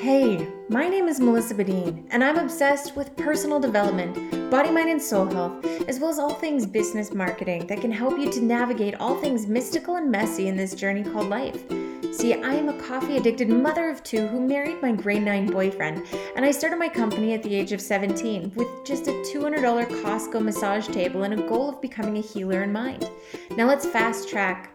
Hey, my name is Melissa Badine, and I'm obsessed with personal development, body, mind, and soul health, as well as all things business marketing that can help you to navigate all things mystical and messy in this journey called life. See, I am a coffee addicted mother of two who married my grade 9 boyfriend, and I started my company at the age of 17 with just a $200 Costco massage table and a goal of becoming a healer in mind. Now let's fast track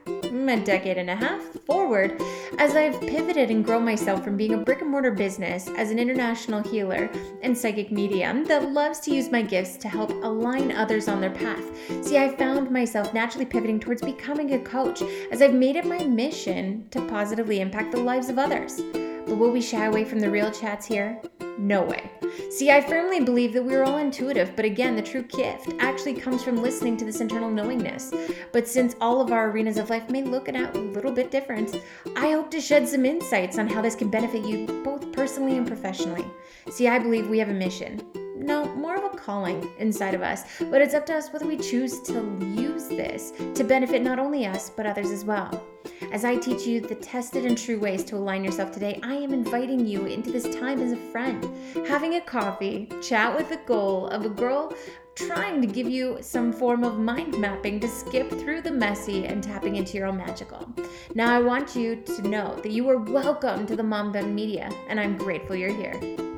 a decade and a half forward as I've pivoted and grown myself from being a brick and mortar business as an international healer and psychic medium that loves to use my gifts to help align others on their path. See, I found myself naturally pivoting towards becoming a coach as I've made it my mission to positively impact the lives of others. But will we shy away from the real chats here? No way. See, I firmly believe that we're all intuitive, but again, the true gift actually comes from listening to this internal knowingness. But since all of our arenas of life may look a little bit different, I hope to shed some insights on how this can benefit you both personally and professionally. See, I believe we have a mission no, more of a calling inside of us, but it's up to us whether we choose to use this to benefit not only us, but others as well. As I teach you the tested and true ways to align yourself today, I am inviting you into this time as a friend, having a coffee, chat with the goal of a girl trying to give you some form of mind mapping to skip through the messy and tapping into your own magical. Now, I want you to know that you are welcome to the Mom Bun Media, and I'm grateful you're here.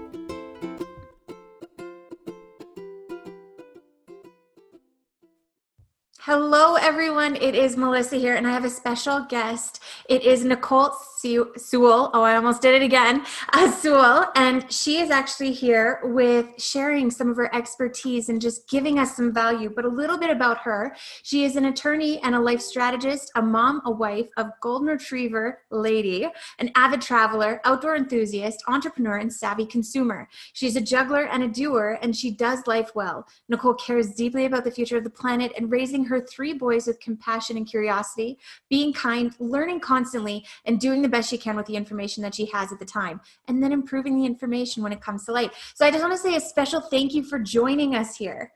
Hello, everyone. It is Melissa here, and I have a special guest. It is Nicole Sewell. Oh, I almost did it again. Uh, Sewell. And she is actually here with sharing some of her expertise and just giving us some value, but a little bit about her. She is an attorney and a life strategist, a mom, a wife, a golden retriever lady, an avid traveler, outdoor enthusiast, entrepreneur, and savvy consumer. She's a juggler and a doer, and she does life well. Nicole cares deeply about the future of the planet and raising her three boys with compassion and curiosity, being kind, learning constantly, and doing the best she can with the information that she has at the time, and then improving the information when it comes to light. So I just want to say a special thank you for joining us here.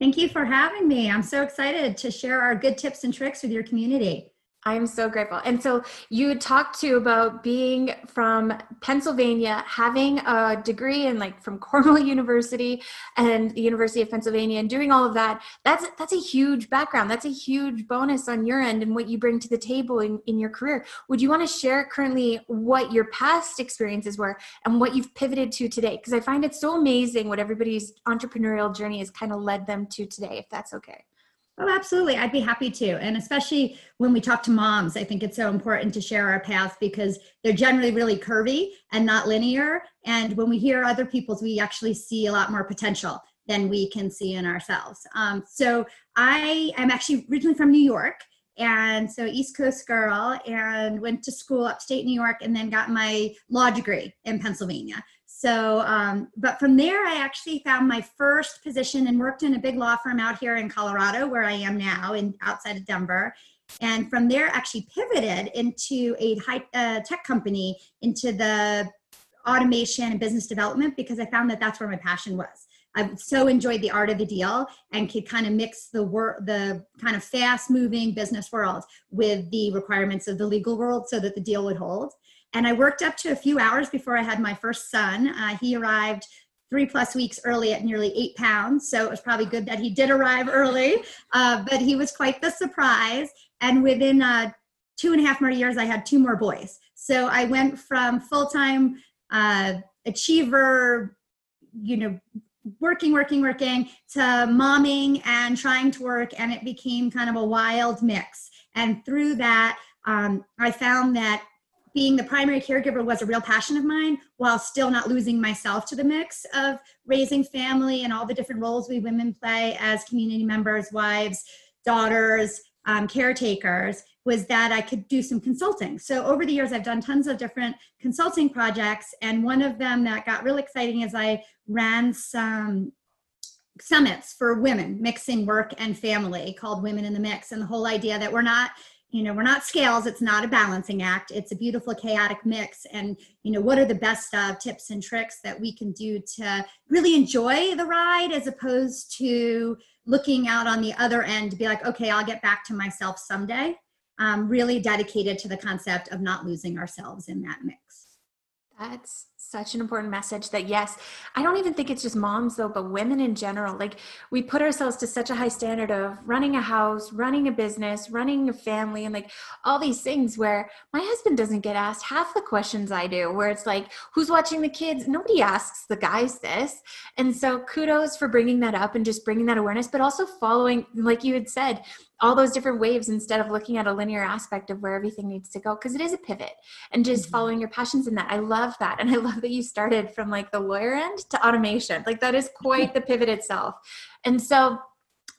Thank you for having me. I'm so excited to share our good tips and tricks with your community. I'm so grateful. And so you talked to about being from Pennsylvania, having a degree in like from Cornell University and the University of Pennsylvania and doing all of that. That's that's a huge background. That's a huge bonus on your end and what you bring to the table in, in your career. Would you want to share currently what your past experiences were and what you've pivoted to today? Because I find it so amazing what everybody's entrepreneurial journey has kind of led them to today, if that's okay. Oh, absolutely. I'd be happy to. And especially when we talk to moms, I think it's so important to share our paths because they're generally really curvy and not linear. And when we hear other people's, we actually see a lot more potential than we can see in ourselves. Um, so I am actually originally from New York. And so East Coast girl and went to school upstate New York and then got my law degree in Pennsylvania. So, um, but from there, I actually found my first position and worked in a big law firm out here in Colorado, where I am now, in outside of Denver. And from there, actually pivoted into a high uh, tech company, into the automation and business development, because I found that that's where my passion was. I so enjoyed the art of the deal and could kind of mix the work, the kind of fast moving business world with the requirements of the legal world so that the deal would hold. And I worked up to a few hours before I had my first son. Uh, he arrived three plus weeks early at nearly eight pounds. So it was probably good that he did arrive early, uh, but he was quite the surprise. And within uh, two and a half more years, I had two more boys. So I went from full time uh, achiever, you know, working, working, working to momming and trying to work. And it became kind of a wild mix. And through that, um, I found that being the primary caregiver was a real passion of mine while still not losing myself to the mix of raising family and all the different roles we women play as community members, wives, daughters, um, caretakers was that I could do some consulting. So over the years, I've done tons of different consulting projects. And one of them that got really exciting is I ran some summits for women mixing work and family called Women in the Mix. And the whole idea that we're not you know we're not scales it's not a balancing act it's a beautiful chaotic mix and you know what are the best uh, tips and tricks that we can do to really enjoy the ride as opposed to looking out on the other end to be like okay i'll get back to myself someday um, really dedicated to the concept of not losing ourselves in that mix. That's such an important message that yes, I don't even think it's just moms though, but women in general. Like we put ourselves to such a high standard of running a house, running a business, running a family, and like all these things where my husband doesn't get asked half the questions I do, where it's like, who's watching the kids? Nobody asks the guys this. And so kudos for bringing that up and just bringing that awareness, but also following, like you had said, all those different waves instead of looking at a linear aspect of where everything needs to go because it is a pivot. And just mm-hmm. following your passions in that i love that. And i love that you started from like the lawyer end to automation. Like that is quite the pivot itself. And so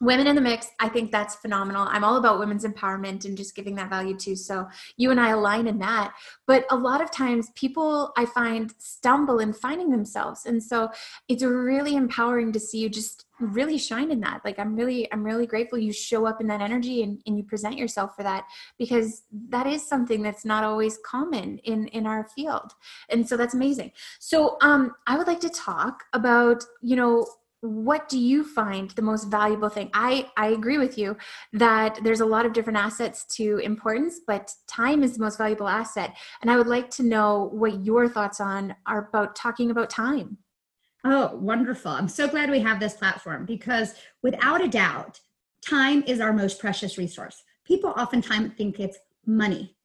women in the mix i think that's phenomenal. I'm all about women's empowerment and just giving that value too. So you and i align in that. But a lot of times people i find stumble in finding themselves. And so it's really empowering to see you just really shine in that. Like i'm really i'm really grateful you show up in that energy and, and you present yourself for that because that is something that's not always common in in our field. And so that's amazing. So um i would like to talk about you know what do you find the most valuable thing? I i agree with you that there's a lot of different assets to importance but time is the most valuable asset. And i would like to know what your thoughts on are about talking about time oh wonderful i'm so glad we have this platform because without a doubt time is our most precious resource people oftentimes think it's money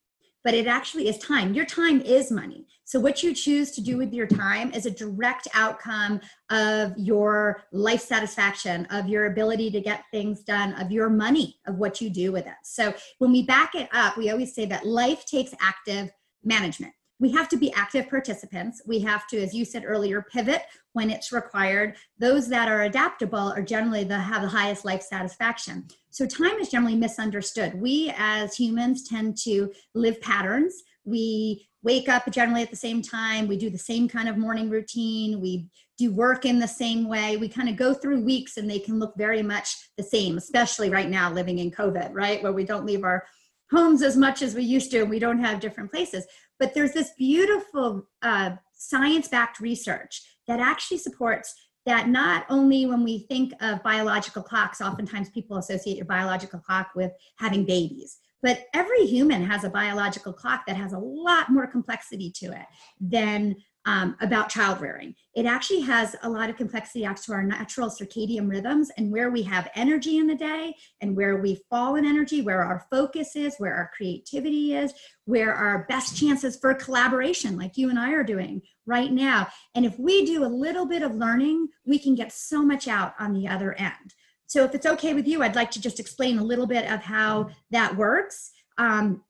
but it actually is time. Your time is money. So, what you choose to do with your time is a direct outcome of your life satisfaction, of your ability to get things done, of your money, of what you do with it. So, when we back it up, we always say that life takes active management we have to be active participants. We have to, as you said earlier, pivot when it's required. Those that are adaptable are generally the have the highest life satisfaction. So time is generally misunderstood. We as humans tend to live patterns. We wake up generally at the same time. We do the same kind of morning routine. We do work in the same way. We kind of go through weeks and they can look very much the same, especially right now living in COVID, right? Where we don't leave our homes as much as we used to and we don't have different places. But there's this beautiful uh, science backed research that actually supports that not only when we think of biological clocks, oftentimes people associate your biological clock with having babies, but every human has a biological clock that has a lot more complexity to it than um, about child rearing. It actually has a lot of complexity to our natural circadian rhythms and where we have energy in the day and where we fall in energy, where our focus is, where our creativity is, where our best chances for collaboration, like you and I are doing right now. And if we do a little bit of learning, we can get so much out on the other end. So, if it's okay with you, I'd like to just explain a little bit of how that works. Um,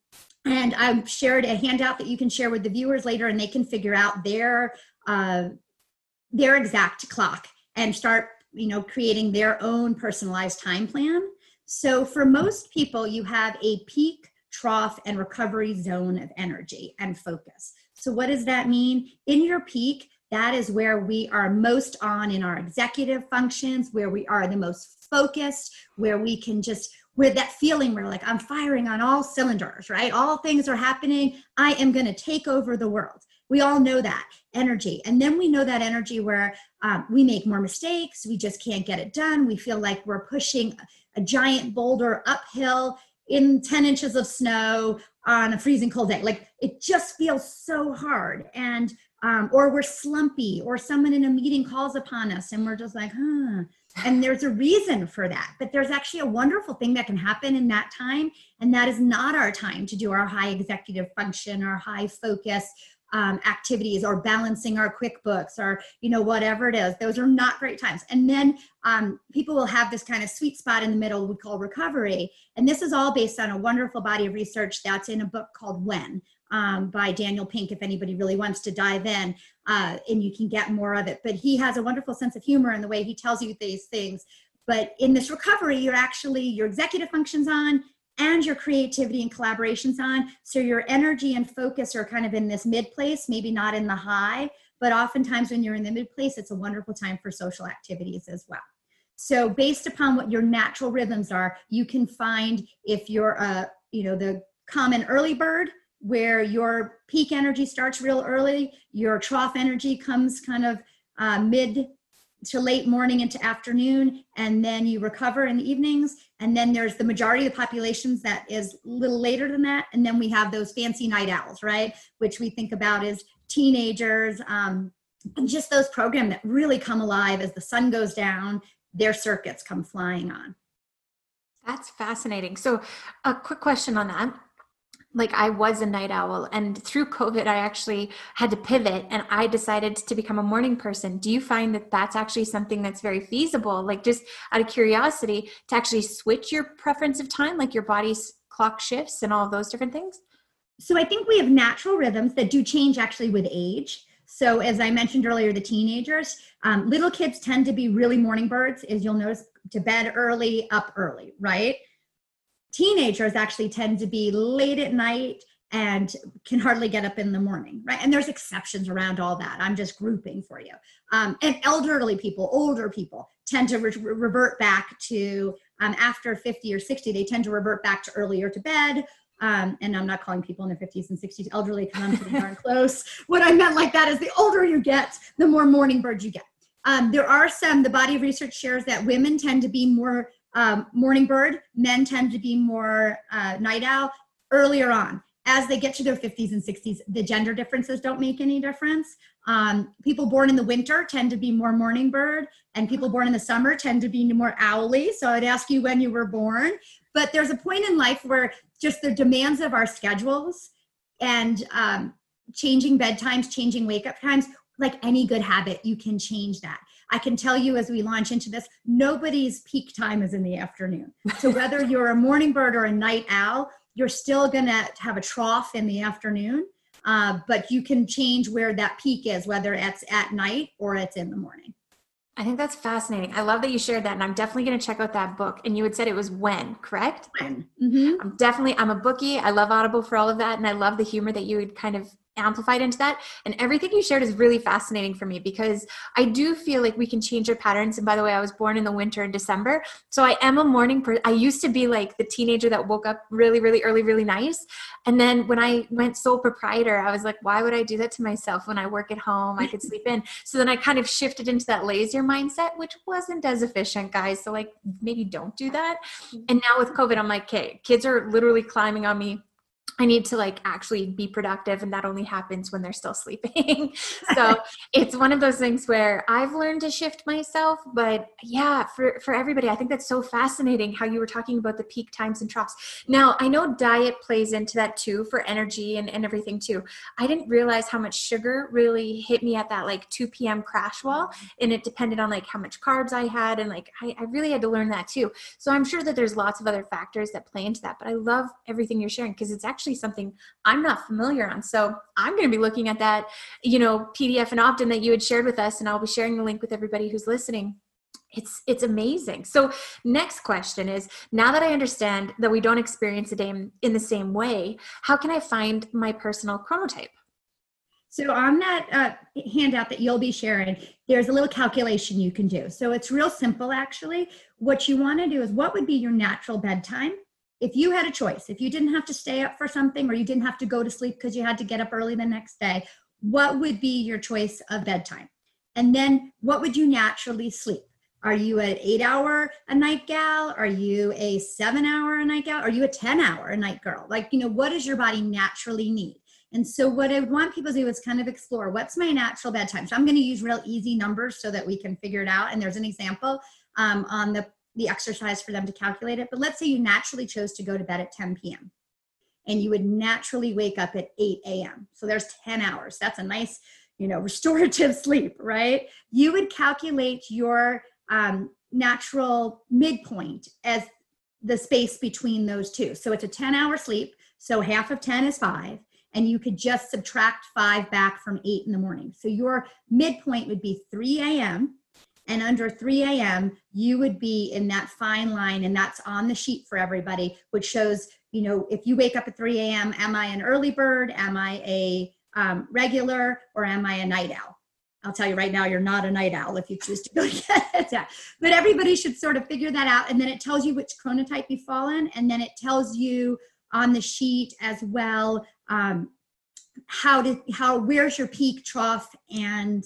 and I've shared a handout that you can share with the viewers later, and they can figure out their uh, their exact clock and start, you know, creating their own personalized time plan. So for most people, you have a peak, trough, and recovery zone of energy and focus. So what does that mean? In your peak, that is where we are most on in our executive functions, where we are the most focused, where we can just with that feeling where like I'm firing on all cylinders, right? All things are happening. I am going to take over the world. We all know that energy. And then we know that energy where um, we make more mistakes. We just can't get it done. We feel like we're pushing a giant boulder uphill in 10 inches of snow on a freezing cold day. Like it just feels so hard. And, um, or we're slumpy, or someone in a meeting calls upon us and we're just like, huh, and there's a reason for that. But there's actually a wonderful thing that can happen in that time. And that is not our time to do our high executive function, our high focus um, activities or balancing our QuickBooks or, you know, whatever it is. Those are not great times. And then um, people will have this kind of sweet spot in the middle we call recovery. And this is all based on a wonderful body of research that's in a book called When um, by Daniel Pink, if anybody really wants to dive in, uh, and you can get more of it. But he has a wonderful sense of humor in the way he tells you these things. But in this recovery, you're actually your executive functions on and your creativity and collaborations on. So your energy and focus are kind of in this mid place, maybe not in the high, but oftentimes when you're in the mid place, it's a wonderful time for social activities as well. So based upon what your natural rhythms are, you can find if you're a, you know, the common early bird where your peak energy starts real early, your trough energy comes kind of uh, mid to late morning into afternoon, and then you recover in the evenings. And then there's the majority of the populations that is a little later than that. And then we have those fancy night owls, right? Which we think about as teenagers, um, and just those programs that really come alive as the sun goes down, their circuits come flying on. That's fascinating. So, a quick question on that. Like, I was a night owl, and through COVID, I actually had to pivot and I decided to become a morning person. Do you find that that's actually something that's very feasible? Like, just out of curiosity, to actually switch your preference of time, like your body's clock shifts and all those different things? So, I think we have natural rhythms that do change actually with age. So, as I mentioned earlier, the teenagers, um, little kids tend to be really morning birds, as you'll notice to bed early, up early, right? Teenagers actually tend to be late at night and can hardly get up in the morning, right? And there's exceptions around all that. I'm just grouping for you. Um, and elderly people, older people, tend to re- revert back to um, after 50 or 60, they tend to revert back to earlier to bed. Um, and I'm not calling people in their 50s and 60s elderly because I'm pretty darn close. What I meant like that is the older you get, the more morning birds you get. Um, there are some, the body of research shares that women tend to be more um, morning bird, men tend to be more uh, night owl earlier on. As they get to their 50s and 60s, the gender differences don't make any difference. Um, people born in the winter tend to be more morning bird, and people born in the summer tend to be more owly. So I'd ask you when you were born. But there's a point in life where just the demands of our schedules and um, changing bedtimes, changing wake up times, like any good habit, you can change that. I can tell you as we launch into this, nobody's peak time is in the afternoon. So whether you're a morning bird or a night owl, you're still going to have a trough in the afternoon, uh, but you can change where that peak is, whether it's at night or it's in the morning. I think that's fascinating. I love that you shared that, and I'm definitely going to check out that book. And you had said it was when, correct? When. Mm-hmm. I'm definitely. I'm a bookie. I love Audible for all of that, and I love the humor that you would kind of amplified into that. And everything you shared is really fascinating for me because I do feel like we can change our patterns. And by the way, I was born in the winter in December. So I am a morning person. I used to be like the teenager that woke up really, really early, really nice. And then when I went sole proprietor, I was like, why would I do that to myself when I work at home? I could sleep in. So then I kind of shifted into that lazier mindset, which wasn't as efficient, guys. So like maybe don't do that. Mm-hmm. And now with COVID, I'm like, okay, kids are literally climbing on me I need to like actually be productive, and that only happens when they're still sleeping. so it's one of those things where I've learned to shift myself. But yeah, for, for everybody, I think that's so fascinating how you were talking about the peak times and troughs. Now, I know diet plays into that too for energy and, and everything too. I didn't realize how much sugar really hit me at that like 2 p.m. crash wall, and it depended on like how much carbs I had, and like I, I really had to learn that too. So I'm sure that there's lots of other factors that play into that, but I love everything you're sharing because it's actually something I'm not familiar on. So I'm going to be looking at that, you know, PDF and opt-in that you had shared with us, and I'll be sharing the link with everybody who's listening. It's it's amazing. So next question is now that i understand that we don't experience a day in the same way how can i find my personal chronotype? So on that uh, handout that you'll be sharing there's a little calculation you can do. So it's real simple actually. What you want to do is what would be your natural bedtime if you had a choice, if you didn't have to stay up for something or you didn't have to go to sleep because you had to get up early the next day, what would be your choice of bedtime? And then what would you naturally sleep? Are you an eight hour a night gal? Are you a seven hour a night gal? Are you a 10 hour a night girl? Like, you know, what does your body naturally need? And so, what I want people to do is kind of explore what's my natural bedtime. So, I'm going to use real easy numbers so that we can figure it out. And there's an example um, on the the exercise for them to calculate it. But let's say you naturally chose to go to bed at 10 p.m. and you would naturally wake up at 8 a.m. So there's 10 hours. That's a nice, you know, restorative sleep, right? You would calculate your um, natural midpoint as the space between those two. So it's a 10 hour sleep. So half of 10 is five. And you could just subtract five back from eight in the morning. So your midpoint would be 3 a.m and under 3 a.m you would be in that fine line and that's on the sheet for everybody which shows you know if you wake up at 3 a.m am i an early bird? Am i a um, regular? Or am i a night owl? I'll tell you right now you're not a night owl if you choose to go get that. But everybody should sort of figure that out and then it tells you which chronotype you fall in and then it tells you on the sheet as well um, how to how where's your peak trough and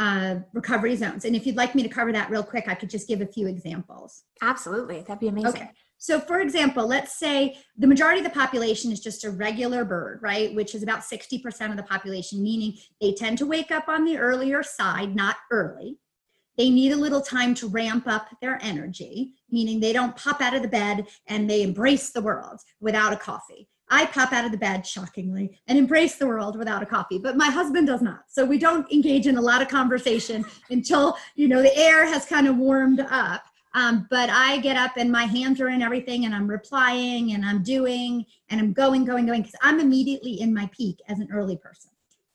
uh, recovery zones. And if you'd like me to cover that real quick, I could just give a few examples. Absolutely. That'd be amazing. Okay. So, for example, let's say the majority of the population is just a regular bird, right? Which is about 60% of the population, meaning they tend to wake up on the earlier side, not early. They need a little time to ramp up their energy, meaning they don't pop out of the bed and they embrace the world without a coffee. I pop out of the bed, shockingly, and embrace the world without a coffee. But my husband does not. So we don't engage in a lot of conversation until, you know, the air has kind of warmed up. Um, but I get up and my hands are in everything and I'm replying and I'm doing and I'm going, going, going because I'm immediately in my peak as an early person.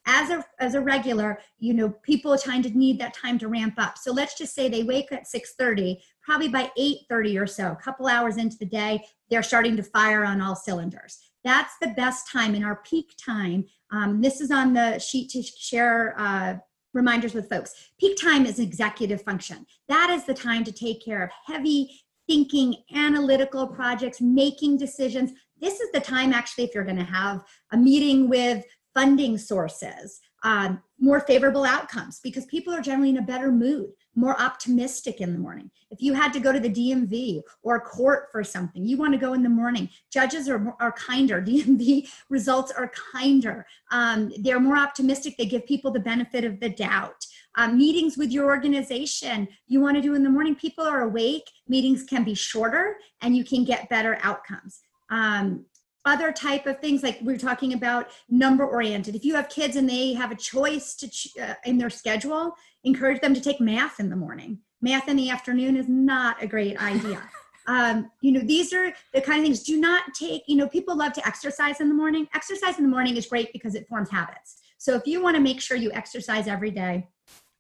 As a, as a regular, you know, people trying to need that time to ramp up. So let's just say they wake at 6:30, probably by 8:30 or so, a couple hours into the day, they're starting to fire on all cylinders. That's the best time in our peak time. Um, this is on the sheet to share uh, reminders with folks. Peak time is executive function. That is the time to take care of heavy thinking, analytical projects, making decisions. This is the time, actually, if you're going to have a meeting with funding sources, um, more favorable outcomes because people are generally in a better mood, more optimistic in the morning. If you had to go to the DMV or court for something, you want to go in the morning. Judges are, are kinder. DMV results are kinder. Um, they're more optimistic. They give people the benefit of the doubt. Um, meetings with your organization you want to do in the morning, people are awake. Meetings can be shorter and you can get better outcomes. Um, other type of things like we are talking about number oriented. If you have kids and they have a choice to ch- uh, in their schedule encourage them to take math in the morning. Math in the afternoon is not a great idea. Um, you know these are the kind of things do not take you know people love to exercise in the morning. Exercise in the morning is great because it forms habits. So if you want to make sure you exercise every day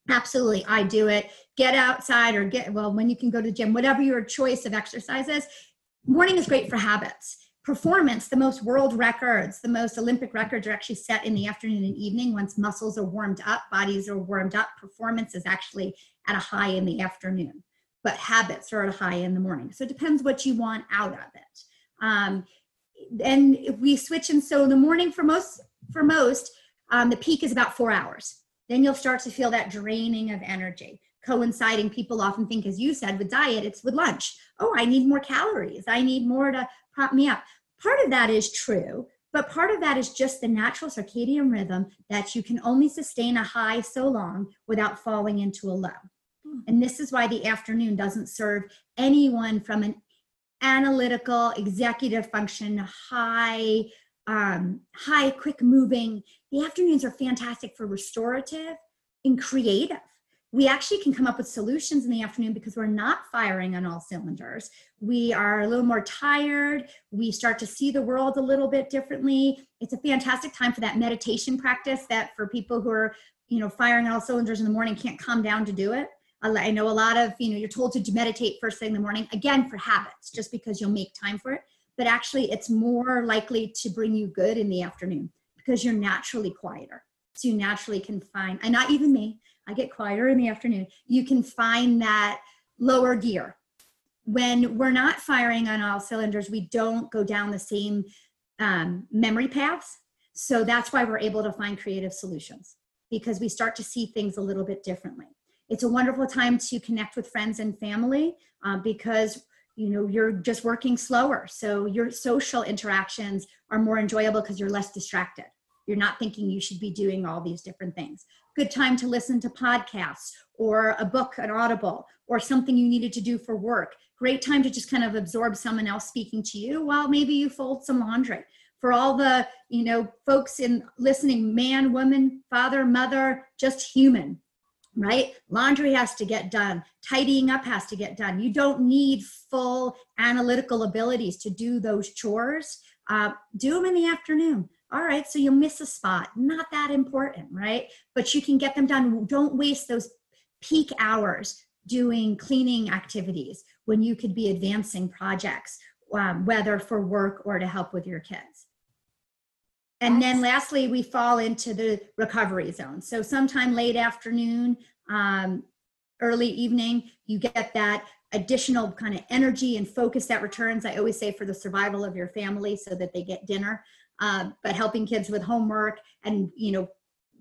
absolutely i do it. Get outside or get well when you can go to the gym whatever your choice of exercise is morning is great for habits performance, the most world records, the most Olympic records are actually set in the afternoon and evening once muscles are warmed up, bodies are warmed up. Performance is actually at a high in the afternoon, but habits are at a high in the morning. So it depends what you want out of it. Um, and if we switch, and so the morning for most, for most, um, the peak is about four hours. Then you'll start to feel that draining of energy coinciding people often think as you said with diet it's with lunch. Oh i need more calories. I need more to prop me up. Part of that is true but part of that is just the natural circadian rhythm that you can only sustain a high so long without falling into a low. Hmm. and this is why the afternoon doesn't serve anyone from an analytical executive function high um, high quick moving. The afternoons are fantastic for restorative and creative we actually can come up with solutions in the afternoon because we're not firing on all cylinders. We are a little more tired. We start to see the world a little bit differently. It's a fantastic time for that meditation practice that for people who are, you know, firing on all cylinders in the morning can't calm down to do it. I know a lot of, you know, you're told to meditate first thing in the morning, again, for habits, just because you'll make time for it. But actually, it's more likely to bring you good in the afternoon because you're naturally quieter. So you naturally can find, and not even me, I get quieter in the afternoon. You can find that lower gear. When we're not firing on all cylinders, we don't go down the same um, memory paths. So that's why we're able to find creative solutions because we start to see things a little bit differently. It's a wonderful time to connect with friends and family um, because you know you're just working slower so your social interactions are more enjoyable because you're less distracted you're not thinking you should be doing all these different things good time to listen to podcasts or a book, an audible, or something you needed to do for work. Great time to just kind of absorb someone else speaking to you while maybe you fold some laundry. For all the, you know, folks in listening, man, woman, father, mother, just human, right? Laundry has to get done. Tidying up has to get done. You don't need full analytical abilities to do those chores. Uh, do them in the afternoon all right, so you'll miss a spot. Not that important, right? But you can get them done. Don't waste those peak hours doing cleaning activities when you could be advancing projects, um, whether for work or to help with your kids. And then lastly, we fall into the recovery zone. So sometime late afternoon, um, early evening, you get that additional kind of energy and focus that returns. I always say for the survival of your family so that they get dinner uh, but helping kids with homework and you know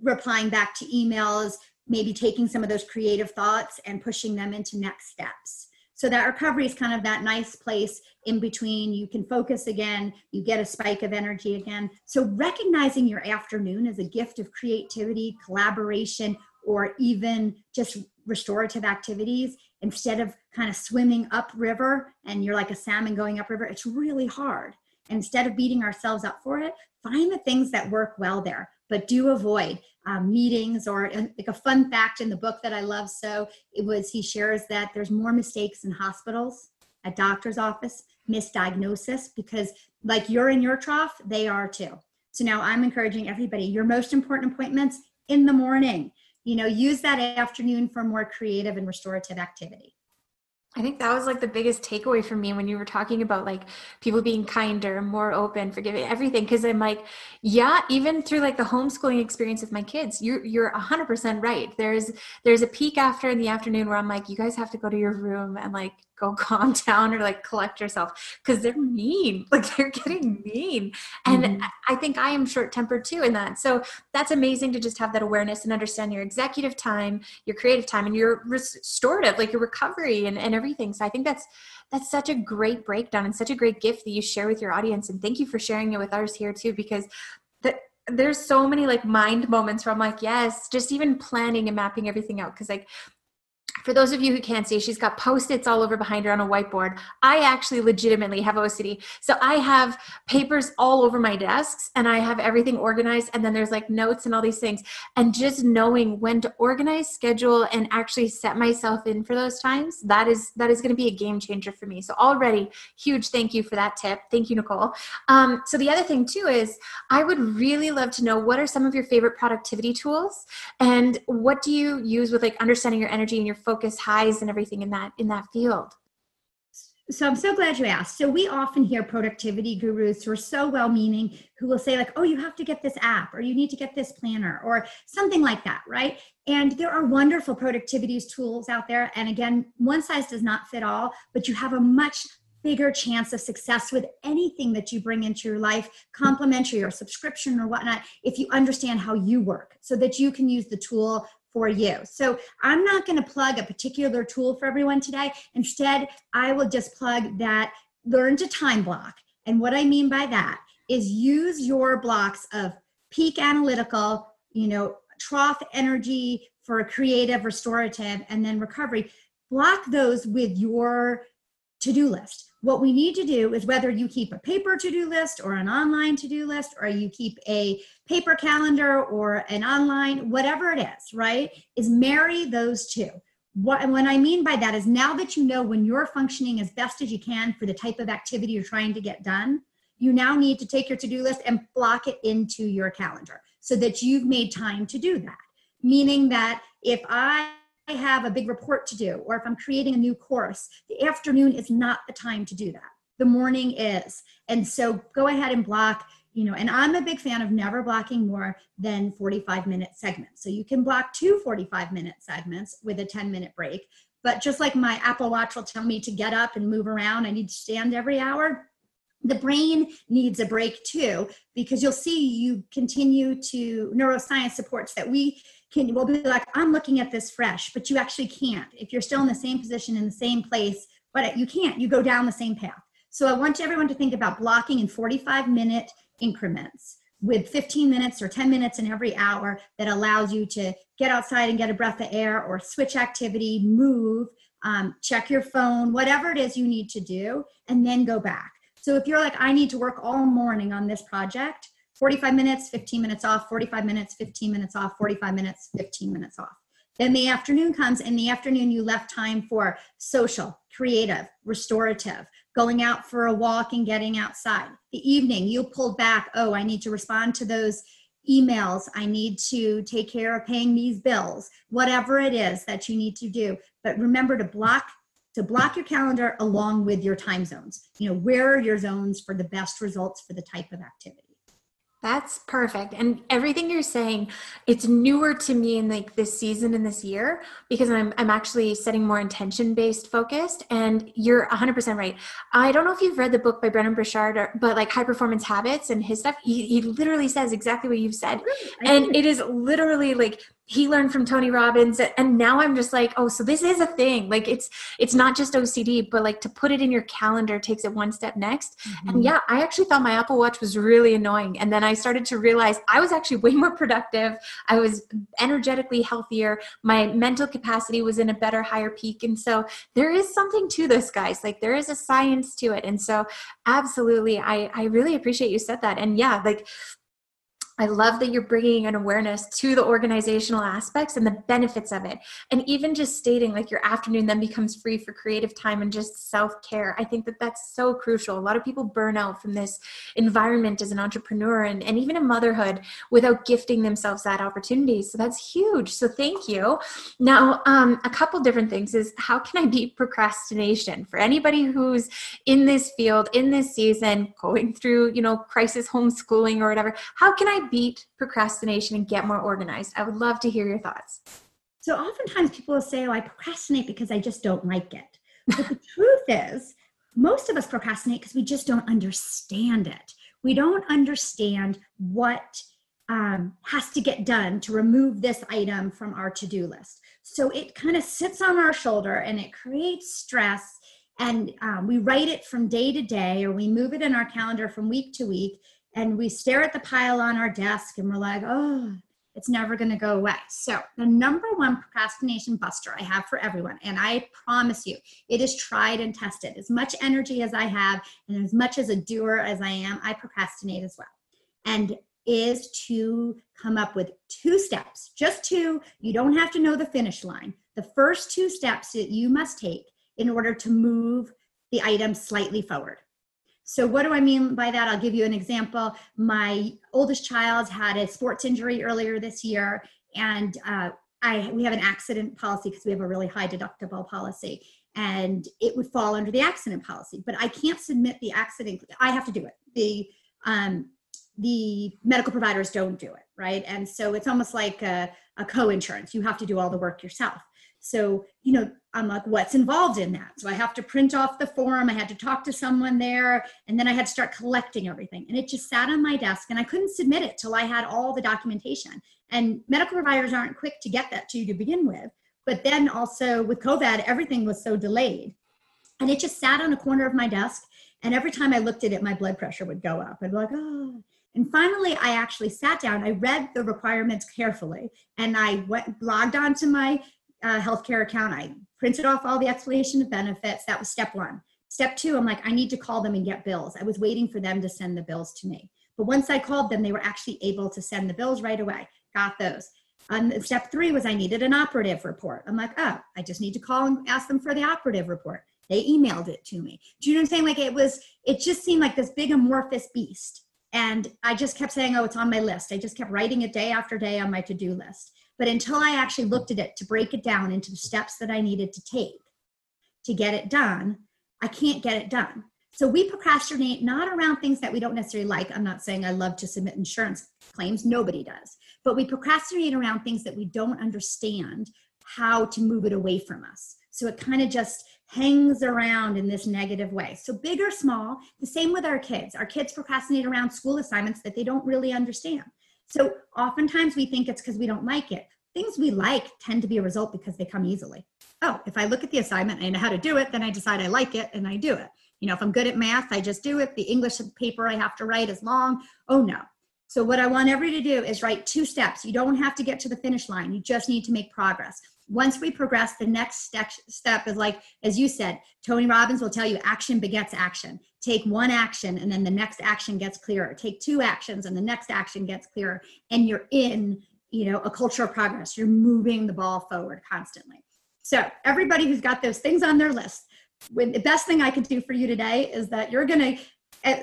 replying back to emails maybe taking some of those creative thoughts and pushing them into next steps So that recovery is kind of that nice place in between. You can focus again, you get a spike of energy again. So recognizing your afternoon as a gift of creativity, collaboration, or even just restorative activities instead of kind of swimming upriver and you're like a salmon going upriver, it's really hard. Instead of beating ourselves up for it, find the things that work well there, but do avoid um, meetings or like a fun fact in the book that I love. So it was he shares that there's more mistakes in hospitals, at doctor's office, misdiagnosis because like you're in your trough, they are too. So now I'm encouraging everybody your most important appointments in the morning. You know, use that afternoon for more creative and restorative activity. I think that was like the biggest takeaway for me when you were talking about like people being kinder, more open, forgiving, everything. Cause I'm like, yeah, even through like the homeschooling experience with my kids, you're you're hundred percent right. There's there's a peak after in the afternoon where I'm like, you guys have to go to your room and like go calm down or like collect yourself because they're mean like they're getting mean and mm-hmm. i think i am short tempered too in that so that's amazing to just have that awareness and understand your executive time your creative time and your restorative like your recovery and, and everything so i think that's that's such a great breakdown and such a great gift that you share with your audience and thank you for sharing it with ours here too because that there's so many like mind moments where I'm like, yes, just even planning and mapping everything out. Cause like for those of you who can't see, she's got post-its all over behind her on a whiteboard. I actually legitimately have OCD. So I have papers all over my desks and I have everything organized and then there's like notes and all these things. And just knowing when to organize, schedule and actually set myself in for those times, that is that is going to be a game changer for me. So already huge thank you for that tip. Thank you Nicole. Um, so the other thing too is I would really love to know what are some of your favorite productivity tools and what do you use with like understanding your energy and your focus highs and everything in that in that field. So i'm so glad you asked. So we often hear productivity gurus who are so well meaning who will say like oh you have to get this app or you need to get this planner or something like that right? And there are wonderful productivity tools out there. And again one size does not fit all but you have a much bigger chance of success with anything that you bring into your life, complimentary or subscription or whatnot, if you understand how you work so that you can use the tool for you. So I'm not going to plug a particular tool for everyone today. Instead, I will just plug that learn to time block. And what I mean by that is use your blocks of peak analytical, you know, trough energy for a creative, restorative, and then recovery. Block those with your to do list. What we need to do is whether you keep a paper to do list or an online to do list, or you keep a paper calendar or an online, whatever it is, right? Is marry those two. What, and what I mean by that is now that you know when you're functioning as best as you can for the type of activity you're trying to get done, you now need to take your to do list and block it into your calendar so that you've made time to do that. Meaning that if I have a big report to do, or if I'm creating a new course, the afternoon is not the time to do that. The morning is. And so go ahead and block, you know, and I'm a big fan of never blocking more than 45 minute segments. So you can block two 45 minute segments with a 10 minute break. But just like my Apple Watch will tell me to get up and move around, I need to stand every hour the brain needs a break too because you'll see you continue to neuroscience supports that we can will be like i'm looking at this fresh but you actually can't. If you're still in the same position in the same place but you can't you go down the same path. So i want everyone to think about blocking in 45 minute increments with 15 minutes or 10 minutes in every hour that allows you to get outside and get a breath of air or switch activity move um, check your phone whatever it is you need to do and then go back so if you're like i need to work all morning on this project 45 minutes, 15 minutes off, 45 minutes, 15 minutes off, 45 minutes, 15 minutes off. Then the afternoon comes. In the afternoon, you left time for social, creative, restorative, going out for a walk and getting outside. The evening, you pulled back. Oh, I need to respond to those emails. I need to take care of paying these bills, whatever it is that you need to do. But remember to block to block your calendar along with your time zones. You know, where are your zones for the best results for the type of activity? That's perfect. And everything you're saying, it's newer to me in like this season and this year because I'm I'm actually setting more intention based focused and you're 100% right. I don't know if you've read the book by Brendon Burchard or, but like high performance habits and his stuff he, he literally says exactly what you've said. And it is literally like he learned from Tony Robbins and now I'm just like, oh, so this is a thing. Like it's it's not just OCD, but like to put it in your calendar takes it one step next. Mm-hmm. And yeah, I actually thought my Apple Watch was really annoying. And then I started to realize I was actually way more productive. I was energetically healthier. My mental capacity was in a better higher peak. And so there is something to this, guys. Like there is a science to it. And so absolutely I I really appreciate you said that. And yeah, like I love that you're bringing an awareness to the organizational aspects and the benefits of it. And even just stating like your afternoon then becomes free for creative time and just self care. I think that that's so crucial. A lot of people burn out from this environment as an entrepreneur and, and even a motherhood without gifting themselves that opportunity. So that's huge. So thank you. Now, um, a couple different things is how can I beat procrastination for anybody who's in this field, in this season, going through, you know, crisis homeschooling or whatever? How can Beat procrastination and get more organized? I would love to hear your thoughts. So oftentimes people will say, oh, I procrastinate because I just don't like it. But the truth is, most of us procrastinate because we just don't understand it. We don't understand what um, has to get done to remove this item from our to do list. So it kind of sits on our shoulder and it creates stress. And um, we write it from day to day, or we move it in our calendar from week to week and we stare at the pile on our desk and we're like, oh, it's never going to go away. So, the number one procrastination buster I have for everyone, and I promise you, it is tried and tested. As much energy as I have, and as much as a doer as I am, I procrastinate as well. And is to come up with two steps, just two. You don't have to know the finish line. The first two steps that you must take in order to move the item slightly forward. So, what do I mean by that? I'll give you an example. My oldest child had a sports injury earlier this year, and uh, I we have an accident policy because we have a really high deductible policy, and it would fall under the accident policy. But I can't submit the accident. I have to do it. The um, the medical providers don't do it, right? And so it's almost like a, a co-insurance. You have to do all the work yourself. So, you know, I'm like, what's involved in that? So I have to print off the form. I had to talk to someone there, and then I had to start collecting everything. And it just sat on my desk, and I couldn't submit it till I had all the documentation. And medical providers aren't quick to get that to you to begin with. But then also with COVID, everything was so delayed. And it just sat on a corner of my desk. And every time I looked at it, my blood pressure would go up. I'd be like, oh. And finally, I actually sat down. I read the requirements carefully, and I went logged onto my uh, healthcare account. I printed off all the explanation of benefits. That was step one. Step two, I'm like, I need to call them and get bills. I was waiting for them to send the bills to me. But once I called them, they were actually able to send the bills right away. Got those. Um, step three was I needed an operative report. I'm like, oh, I just need to call and ask them for the operative report. They emailed it to me. Do you know what I'm saying? Like it was, it just seemed like this big amorphous beast. And I just kept saying, oh, it's on my list. I just kept writing it day after day on my to do list. But until I actually looked at it to break it down into the steps that I needed to take to get it done, I can't get it done. So we procrastinate not around things that we don't necessarily like. I'm not saying I love to submit insurance claims, nobody does. But we procrastinate around things that we don't understand how to move it away from us. So it kind of just hangs around in this negative way. So big or small, the same with our kids. Our kids procrastinate around school assignments that they don't really understand. So oftentimes we think it's because we don't like it. Things we like tend to be a result because they come easily. Oh, if I look at the assignment I know how to do it, then I decide I like it and I do it. You know, if I'm good at math, I just do it. The English paper I have to write is long. Oh no. So what I want everybody to do is write two steps. You don't have to get to the finish line. You just need to make progress. Once we progress, the next step, step is like, as you said, Tony Robbins will tell you action begets action. Take one action and then the next action gets clearer. Take two actions and the next action gets clearer. And you're in you know a culture of progress. You're moving the ball forward constantly. So everybody who's got those things on their list when the best thing i could do for you today is that you're going to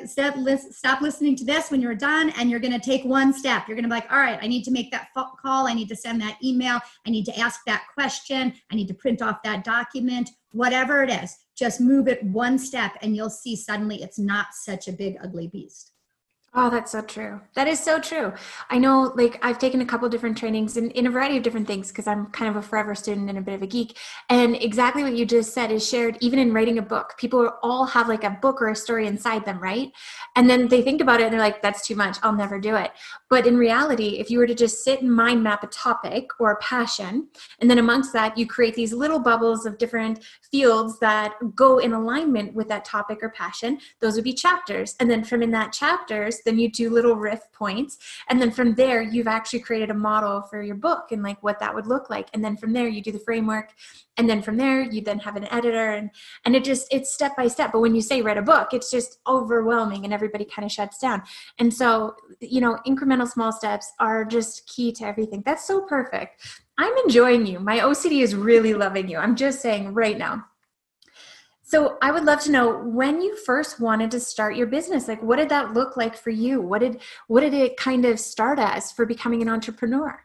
stop, stop listening to this when you're done and you're going to take one step. You're going to be like all right i need to make that call. I need to send that email. I need to ask that question. I need to print off that document. Whatever it is just move it one step and you'll see suddenly it's not such a big ugly beast Oh, that's so true. That is so true. I know, like, I've taken a couple different trainings in, in a variety of different things because I'm kind of a forever student and a bit of a geek. And exactly what you just said is shared even in writing a book. People all have like a book or a story inside them, right? And then they think about it and they're like, that's too much. I'll never do it. But in reality, if you were to just sit and mind map a topic or a passion, and then amongst that, you create these little bubbles of different fields that go in alignment with that topic or passion, those would be chapters. And then from in that chapters, then you do little riff points. And then from there you've actually created a model for your book and like what that would look like. And then from there you do the framework. And then from there you then have an editor. And and it just it's step by step. But when you say read a book it's just overwhelming and everybody kind of shuts down. And so you know incremental small steps are just key to everything. That's so perfect. I'm enjoying you. My ocd is really loving you. I'm just saying right now so I would love to know when you first wanted to start your business. Like, what did that look like for you? What did what did it kind of start as for becoming an entrepreneur?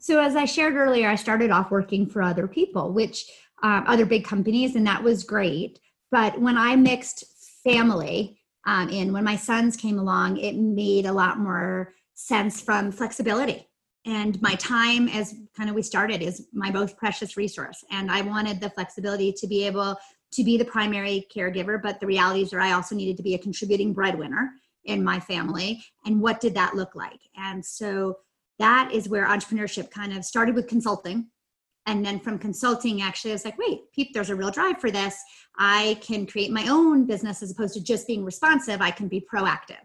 So as I shared earlier, I started off working for other people, which um, other big companies, and that was great. But when I mixed family um, in, when my sons came along, it made a lot more sense from flexibility and my time as kind of we started is my most precious resource and i wanted the flexibility to be able to be the primary caregiver, but the realities are I also needed to be a contributing breadwinner in my family. And what did that look like? And so that is where entrepreneurship kind of started with consulting. And then from consulting, actually, I was like, wait, Peep, there's a real drive for this. I can create my own business as opposed to just being responsive. I can be proactive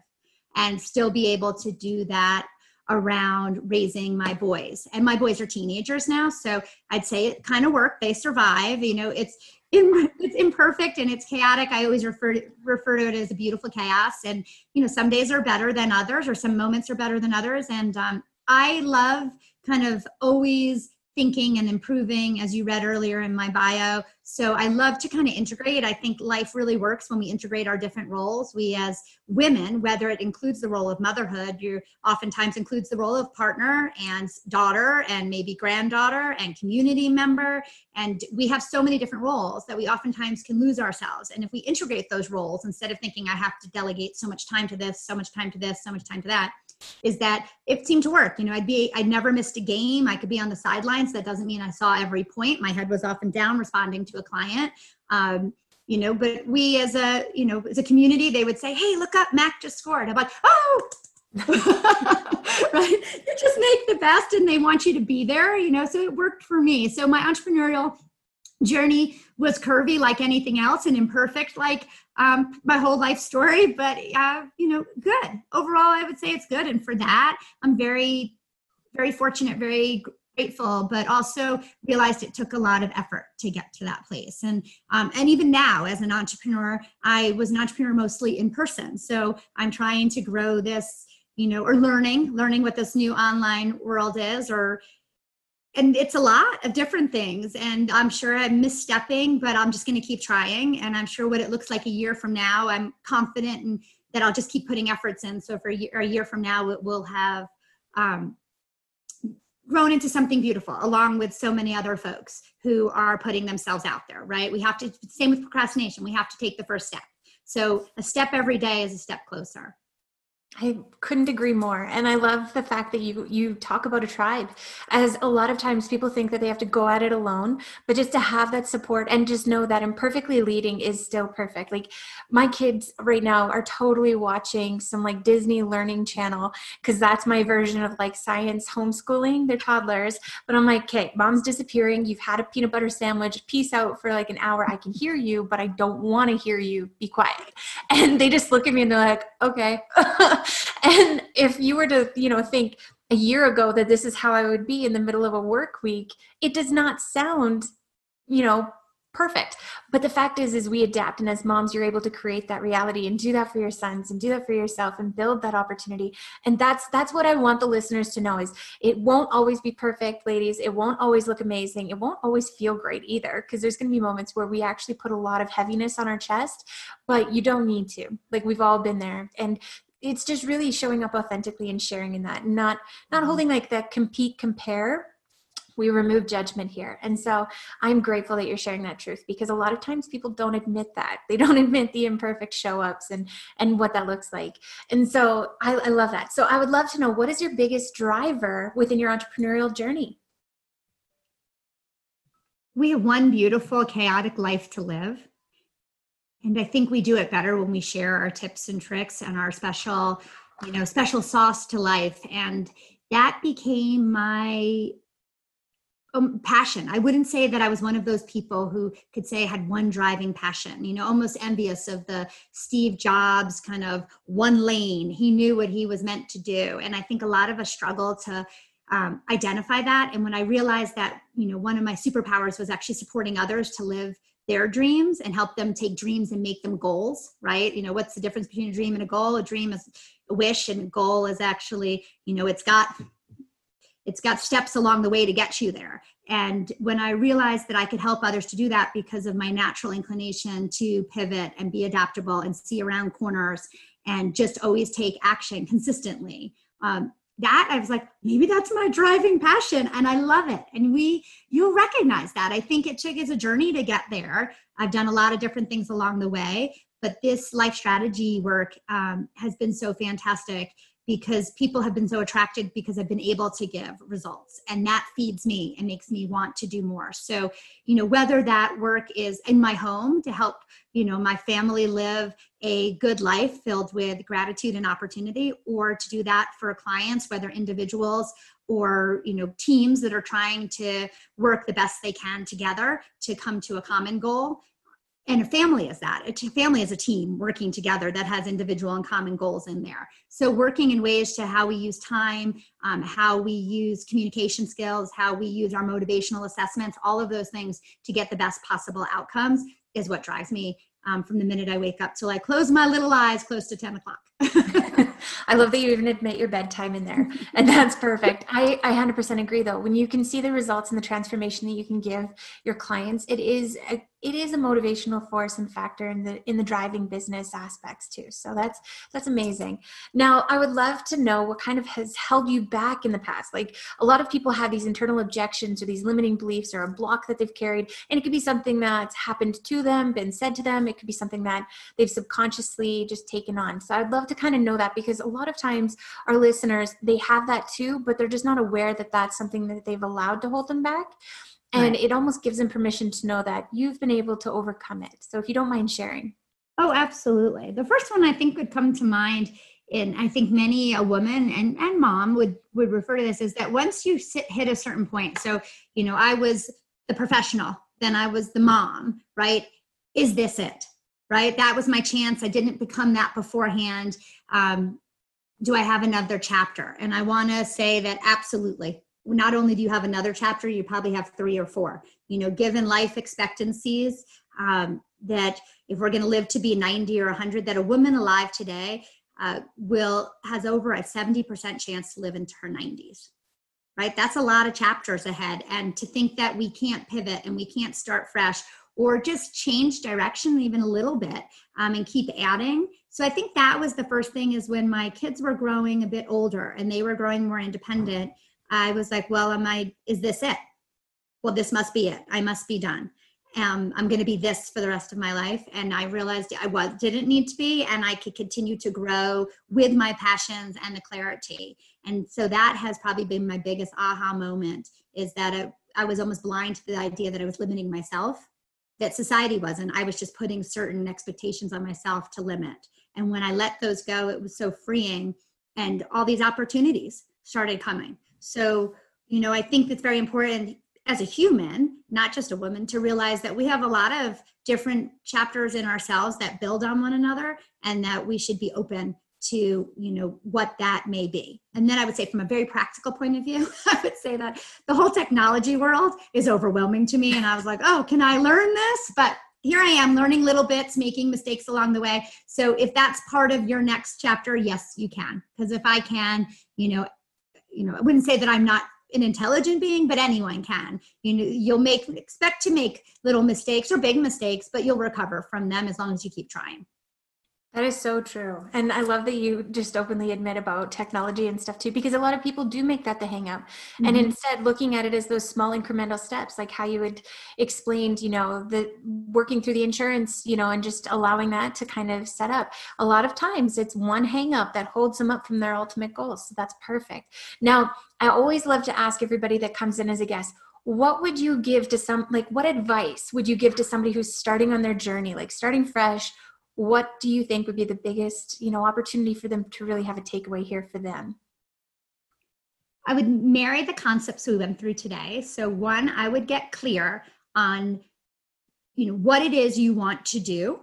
and still be able to do that around raising my boys and my boys are teenagers now so i'd say it kind of worked they survive you know it's it's imperfect and it's chaotic. I always refer to, refer to it as a beautiful chaos. And you know, some days are better than others, or some moments are better than others. And um, I love kind of always thinking and improving, as you read earlier in my bio. So I love to kind of integrate. I think life really works when we integrate our different roles. We, as women, whether it includes the role of motherhood, you oftentimes includes the role of partner and daughter and maybe granddaughter and community member. And we have so many different roles that we oftentimes can lose ourselves. And if we integrate those roles instead of thinking I have to delegate so much time to this, so much time to this, so much time to that, is that it seemed to work. You know, I'd be, I'd never missed a game. I could be on the sidelines. That doesn't mean I saw every point. My head was up and down responding to a client. Um, you know, but we as a, you know, as a community, they would say, hey, look up, Mac just scored. I'm like, oh, right? You just make the best and they want you to be there, you know, so it worked for me. So my entrepreneurial journey was curvy like anything else and imperfect like um, my whole life story but uh, you know good. Overall i would say it's good and for that i'm very very fortunate very grateful but also realized it took a lot of effort to get to that place. And um, and even now as an entrepreneur i was an entrepreneur mostly in person. So i'm trying to grow this you know or learning learning what this new online world is or and it's a lot of different things and i'm sure i'm misstepping but i'm just going to keep trying and i'm sure what it looks like a year from now i'm confident and that i'll just keep putting efforts in so for a year, a year from now it will have um, grown into something beautiful along with so many other folks who are putting themselves out there right? We have to same with procrastination we have to take the first step. So a step every day is a step closer I couldn't agree more. And I love the fact that you you talk about a tribe as a lot of times people think that they have to go at it alone, but just to have that support and just know that imperfectly leading is still perfect. Like my kids right now are totally watching some like Disney learning channel cuz that's my version of like science homeschooling. They're toddlers, but I'm like, "Okay, mom's disappearing. You've had a peanut butter sandwich. Peace out for like an hour. I can hear you, but I don't want to hear you. Be quiet." And they just look at me and they're like, "Okay." and if you were to you know think a year ago that this is how i would be in the middle of a work week it does not sound you know perfect. But the fact is is we adapt. And as moms you're able to create that reality and do that for your sons and do that for yourself and build that opportunity. And that's that's what i want the listeners to know is it won't always be perfect ladies. It won't always look amazing. It won't always feel great either because there's going to be moments where we actually put a lot of heaviness on our chest but you don't need to. Like we've all been there. And it's just really showing up authentically and sharing in that not not mm-hmm. holding like that compete compare. We remove judgment here. And so i'm grateful that you're sharing that truth because a lot of times people don't admit that. They don't admit the imperfect show ups and and what that looks like. And so I, I love that. So i would love to know what is your biggest driver within your entrepreneurial journey? We have one beautiful chaotic life to live and i think we do it better when we share our tips and tricks and our special you know special sauce to life and that became my um, passion. I wouldn't say that I was one of those people who could say I had one driving passion, you know, almost envious of the Steve Jobs kind of one lane. He knew what he was meant to do. And I think a lot of us struggle to um, identify that. And when I realized that, you know, one of my superpowers was actually supporting others to live their dreams and help them take dreams and make them goals, right? You know, what's the difference between a dream and a goal? A dream is a wish and a goal is actually, you know, it's got it's got steps along the way to get you there. And when I realized that I could help others to do that because of my natural inclination to pivot and be adaptable and see around corners and just always take action consistently, um, that I was like, maybe that's my driving passion and I love it. And we, you'll recognize that. I think it took us a journey to get there. I've done a lot of different things along the way, but this life strategy work um, has been so fantastic because people have been so attracted because I've been able to give results and that feeds me and makes me want to do more. So, you know, whether that work is in my home to help, you know, my family live a good life filled with gratitude and opportunity or to do that for clients whether individuals or you know teams that are trying to work the best they can together to come to a common goal and a family is that a family is a team working together that has individual and common goals in there. So working in ways to how we use time um, how we use communication skills how we use our motivational assessments all of those things to get the best possible outcomes is what drives me um, from the minute i wake up till i close my little eyes close to 10 o'clock I love that you even admit your bedtime in there. And that's perfect. I, I 100% agree though. When you can see the results and the transformation that you can give your clients, it is a it is a motivational force and factor in the in the driving business aspects too so that's that's amazing now i would love to know what kind of has held you back in the past like a lot of people have these internal objections or these limiting beliefs or a block that they've carried and it could be something that's happened to them been said to them it could be something that they've subconsciously just taken on so i'd love to kind of know that because a lot of times our listeners they have that too but they're just not aware that that's something that they've allowed to hold them back. And right. it almost gives them permission to know that you've been able to overcome it. So if you don't mind sharing. Oh absolutely. The first one i think would come to mind and i think many a woman and, and mom would would refer to this is that once you sit, hit a certain point so you know i was the professional then i was the mom right? Is this it right that was my chance i didn't become that beforehand um, do i have another chapter and i want to say that absolutely not only do you have another chapter, you probably have three or four. You know, given life expectancies, um, that if we're going to live to be 90 or 100, that a woman alive today uh, will has over a 70% chance to live into her 90s. Right? That's a lot of chapters ahead. And to think that we can't pivot and we can't start fresh or just change direction even a little bit um, and keep adding. So I think that was the first thing is when my kids were growing a bit older and they were growing more independent I was like, well, am I, is this it? Well, this must be it. I must be done. Um, I'm going to be this for the rest of my life. And I realized I was, didn't need to be, and I could continue to grow with my passions and the clarity. And so that has probably been my biggest aha moment is that I, I was almost blind to the idea that I was limiting myself, that society wasn't. I was just putting certain expectations on myself to limit. And when I let those go, it was so freeing and all these opportunities started coming. So, you know, I think it's very important as a human, not just a woman, to realize that we have a lot of different chapters in ourselves that build on one another and that we should be open to you know what that may be. And then i would say from a very practical point of view i would say that the whole technology world is overwhelming to me. And i was like oh can i learn this? But here i am learning little bits making mistakes along the way. So if that's part of your next chapter yes you can. Because if i can you know you know, I wouldn't say that I'm not an intelligent being, but anyone can. You know, you'll make expect to make little mistakes or big mistakes, but you'll recover from them as long as you keep trying. That is so true. And I love that you just openly admit about technology and stuff too, because a lot of people do make that the hang up. Mm-hmm. And instead looking at it as those small incremental steps, like how you had explained, you know, the working through the insurance, you know, and just allowing that to kind of set up. A lot of times it's one hang up that holds them up from their ultimate goals. So that's perfect. Now, I always love to ask everybody that comes in as a guest, what would you give to some like what advice would you give to somebody who's starting on their journey like starting fresh what do you think would be the biggest you know opportunity for them to really have a takeaway here for them? I would marry the concepts we went through today. So one i would get clear on you know what it is you want to do.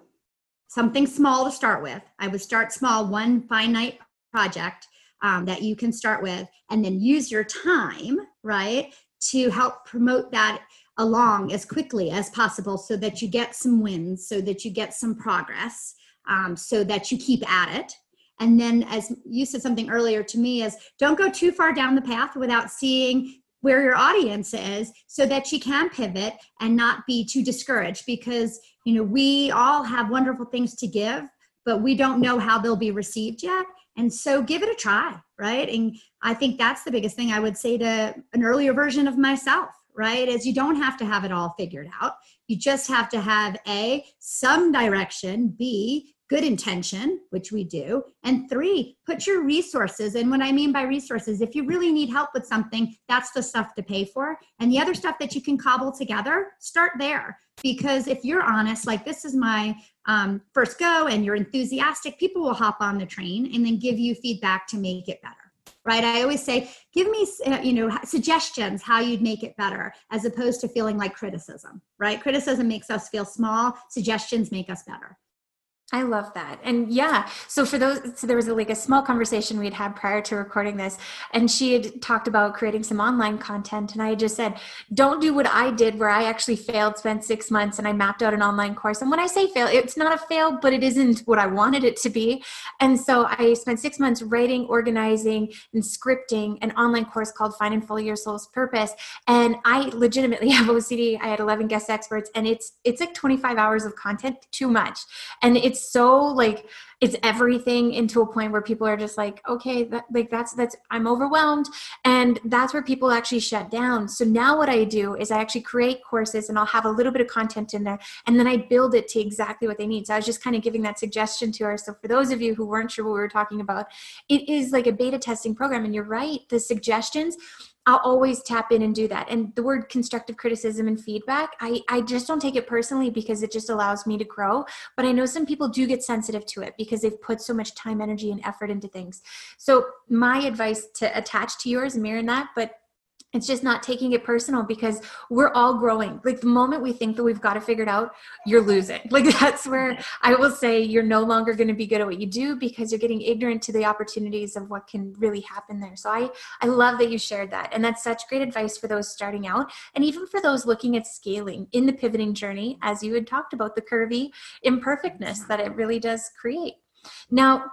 Something small to start with. I would start small one finite project um, that you can start with and then use your time right to help promote that along as quickly as possible so that you get some wins, so that you get some progress, um, so that you keep at it. And then, as you said something earlier to me, is don't go too far down the path without seeing where your audience is so that you can pivot and not be too discouraged because you know we all have wonderful things to give but we don't know how they'll be received yet. And so give it a try right? And i think that's the biggest thing i would say to an earlier version of myself right? Is you don't have to have it all figured out. You just have to have A, some direction, B, good intention, which we do, and three, put your resources. And what I mean by resources, if you really need help with something, that's the stuff to pay for. And the other stuff that you can cobble together, start there. Because if you're honest, like this is my um, first go and you're enthusiastic, people will hop on the train and then give you feedback to make it better right? I always say give me uh, you know suggestions how you'd make it better as opposed to feeling like criticism right? Criticism makes us feel small suggestions make us better I love that. And yeah, so for those, so there was a, like a small conversation we'd had prior to recording this, and she had talked about creating some online content. And I just said, don't do what I did, where I actually failed, spent six months, and I mapped out an online course. And when I say fail, it's not a fail, but it isn't what I wanted it to be. And so I spent six months writing, organizing, and scripting an online course called Find and Follow Your Soul's Purpose. And I legitimately have OCD. I had 11 guest experts, and it's it's like 25 hours of content, too much. And it's it's so like it's everything into a point where people are just like okay that, like that's that's i'm overwhelmed and that's where people actually shut down. So now what i do is i actually create courses and i'll have a little bit of content in there and then i build it to exactly what they need. So i was just kind of giving that suggestion to her so for those of you who weren't sure what we were talking about it is like a beta testing program and you're right the suggestions I'll always tap in and do that. And the word constructive criticism and feedback, I, I just don't take it personally because it just allows me to grow. But I know some people do get sensitive to it because they've put so much time, energy, and effort into things. So my advice to attach to yours, mirror that, but it's just not taking it personal because we're all growing. Like the moment we think that we've got it figured out you're losing. Like that's where i will say you're no longer going to be good at what you do because you're getting ignorant to the opportunities of what can really happen there. So i i love that you shared that and that's such great advice for those starting out and even for those looking at scaling in the pivoting journey as you had talked about the curvy imperfectness that it really does create. Now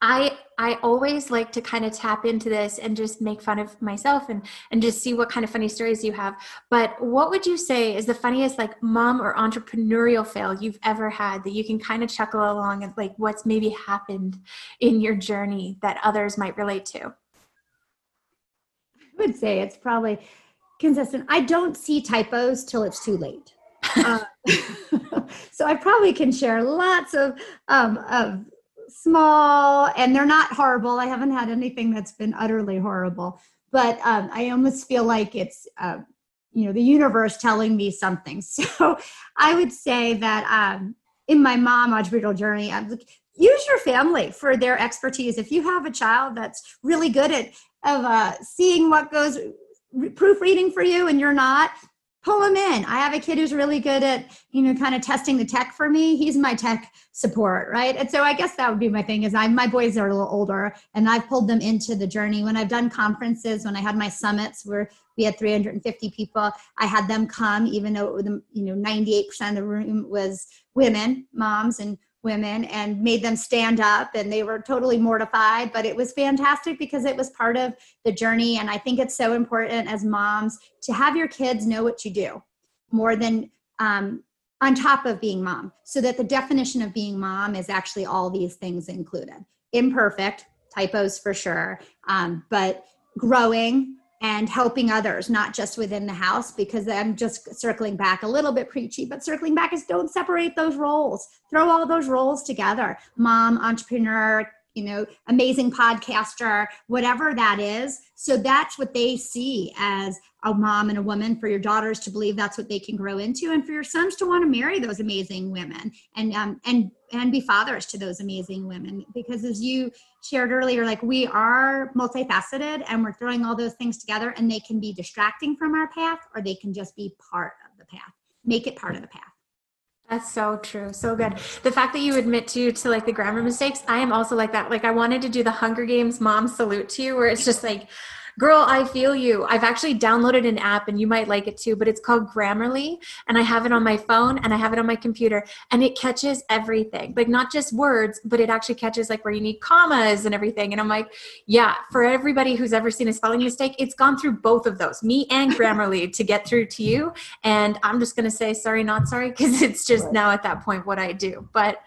I I always like to kind of tap into this and just make fun of myself and and just see what kind of funny stories you have. But what would you say is the funniest like mom or entrepreneurial fail you've ever had that you can kind of chuckle along and like what's maybe happened in your journey that others might relate to? I would say it's probably consistent. I don't see typos till it's too late. uh, so I probably can share lots of um, of small and they're not horrible. I haven't had anything that's been utterly horrible, but um, I almost feel like it's, uh, you know, the universe telling me something. So I would say that um, in my mom entrepreneurial journey, I'm like, use your family for their expertise. If you have a child that's really good at of uh, seeing what goes proofreading for you and you're not, pull him in. I have a kid who's really good at, you know, kind of testing the tech for me. He's my tech support, right? And so I guess that would be my thing is I my boys are a little older and I've pulled them into the journey. When I've done conferences, when I had my summits where we had 350 people, I had them come even though the, you know 98% of the room was women, moms and women and made them stand up and they were totally mortified but it was fantastic because it was part of the journey and i think it's so important as moms to have your kids know what you do more than um, on top of being mom so that the definition of being mom is actually all these things included. Imperfect typos for sure um, but growing and helping others not just within the house because i'm just circling back a little bit preachy but circling back is don't separate those roles. Throw all those roles together. Mom entrepreneur you know, amazing podcaster, whatever that is. So that's what they see as a mom and a woman for your daughters to believe that's what they can grow into and for your sons to want to marry those amazing women and um, and and be fathers to those amazing women because as you shared earlier like we are multifaceted and we're throwing all those things together and they can be distracting from our path or they can just be part of the path make it part of the path that's so true. So good. The fact that you admit to to like the grammar mistakes, I am also like that. Like I wanted to do the Hunger Games mom salute to you where it's just like Girl, I feel you. I've actually downloaded an app and you might like it too, but it's called Grammarly and I have it on my phone and I have it on my computer and it catches everything. Like not just words, but it actually catches like where you need commas and everything. And I'm like, yeah, for everybody who's ever seen a spelling mistake, it's gone through both of those, me and Grammarly to get through to you. And I'm just going to say sorry, not sorry, because it's just now at that point what I do. But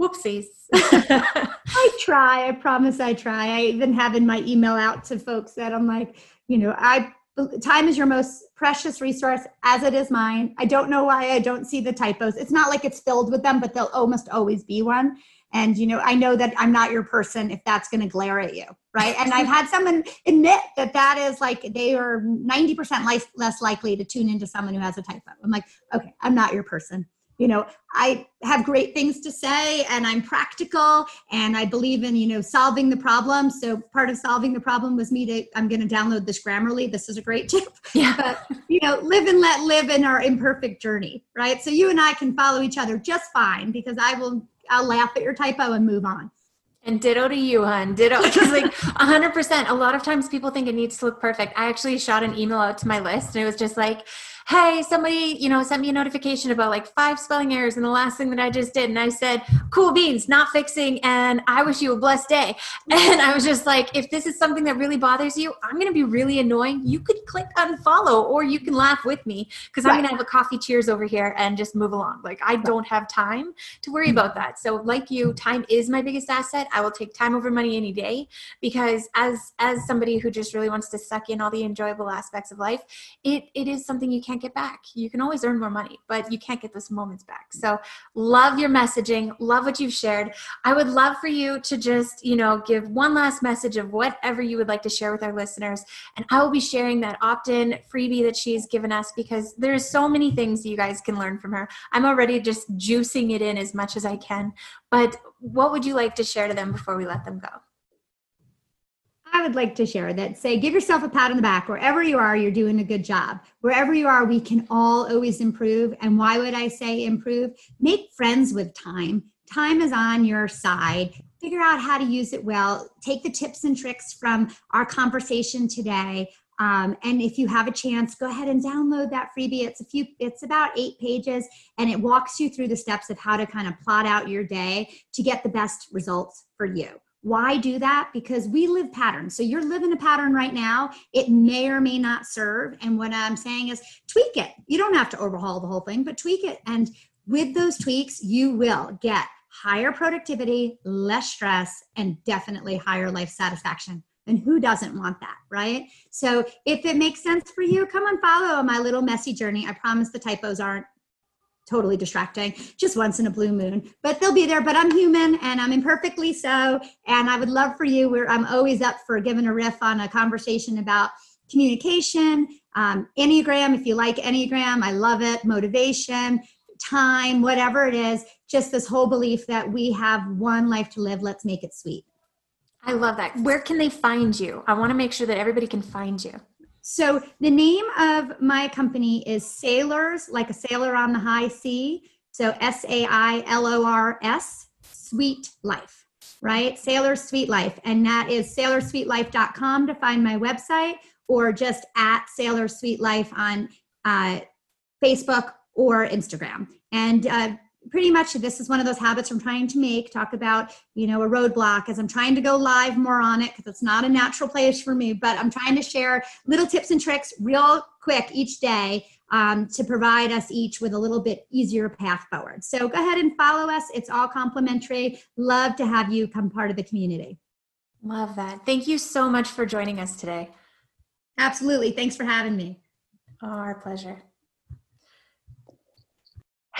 whoopsies. I try. I promise I try. I even have in my email out to folks that I'm like, you know, I time is your most precious resource as it is mine. I don't know why I don't see the typos. It's not like it's filled with them, but there'll almost always be one. And you know, I know that I'm not your person if that's going to glare at you, right? And I've had someone admit that that is like they are 90% less likely to tune into someone who has a typo. I'm like, okay, I'm not your person you know i have great things to say and i'm practical and i believe in you know solving the problem so part of solving the problem was me to i'm going to download this grammarly this is a great tip yeah but you know live and let live in our imperfect journey right so you and i can follow each other just fine because i will i'll laugh at your typo and move on and ditto to you, hun. Ditto. Because like 100%, a lot of times people think it needs to look perfect. I actually shot an email out to my list and it was just like, hey, somebody, you know, sent me a notification about like five spelling errors in the last thing that I just did. And I said, cool beans, not fixing. And I wish you a blessed day. And I was just like, if this is something that really bothers you, I'm going to be really annoying. You could click unfollow or you can laugh with me because I'm going to have a coffee cheers over here and just move along. Like I don't have time to worry mm-hmm. about that. So like you, time is my biggest asset. I will take time over money any day because as, as somebody who just really wants to suck in all the enjoyable aspects of life, it, it is something you can't can't get back. You can always earn more money, but you can't get those moments back. So, love your messaging, love what you've shared. I would love for you to just, you know, give one last message of whatever you would like to share with our listeners. And I will be sharing that opt in freebie that she's given us because there's so many things you guys can learn from her. I'm already just juicing it in as much as I can. But what would you like to share to them before we let them go? I would like to share that say, give yourself a pat on the back. Wherever you are, you're doing a good job. Wherever you are, we can all always improve. And why would I say improve? Make friends with time. Time is on your side. Figure out how to use it well. Take the tips and tricks from our conversation today. Um, and if you have a chance, go ahead and download that freebie. It's a few, it's about eight pages, and it walks you through the steps of how to kind of plot out your day to get the best results for you. Why do that? Because we live patterns. So you're living a pattern right now. It may or may not serve. And what I'm saying is tweak it. You don't have to overhaul the whole thing, but tweak it. And with those tweaks, you will get higher productivity, less stress, and definitely higher life satisfaction. And who doesn't want that, right? So if it makes sense for you, come and follow my little messy journey. I promise the typos aren't totally distracting just once in a blue moon. But they'll be there but i'm human and i'm imperfectly so and i would love for you where i'm always up for giving a riff on a conversation about communication um, enneagram if you like enneagram i love it motivation time whatever it is just this whole belief that we have one life to live let's make it sweet. I love that. Where can they find you? I want to make sure that everybody can find you so the name of my company is Sailors, like a sailor on the high sea. So S A I L O R S, Sweet Life, right? Sailors Sweet Life. And that is sailorsweetlife.com to find my website or just at Sailor Sweet Life on uh, Facebook or Instagram. And uh, pretty much this is one of those habits I'm trying to make. Talk about, you know, a roadblock as I'm trying to go live more on it because it's not a natural place for me, but I'm trying to share little tips and tricks real quick each day um, to provide us each with a little bit easier path forward. So go ahead and follow us. It's all complimentary. Love to have you come part of the community. Love that. Thank you so much for joining us today. Absolutely. Thanks for having me. Oh, our pleasure.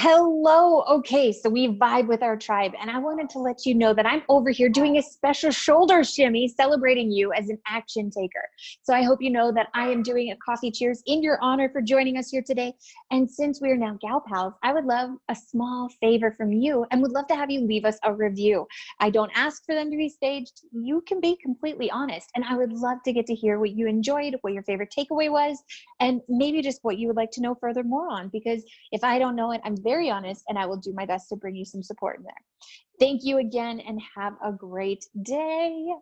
Hello. Okay, so we vibe with our tribe, and I wanted to let you know that I'm over here doing a special shoulder shimmy celebrating you as an action taker. So I hope you know that I am doing a coffee cheers in your honor for joining us here today. And since we are now gal pals, I would love a small favor from you and would love to have you leave us a review. I don't ask for them to be staged, you can be completely honest. And I would love to get to hear what you enjoyed, what your favorite takeaway was, and maybe just what you would like to know further more on. Because if I don't know it, I'm very honest and I will do my best to bring you some support in there. Thank you again and have a great day.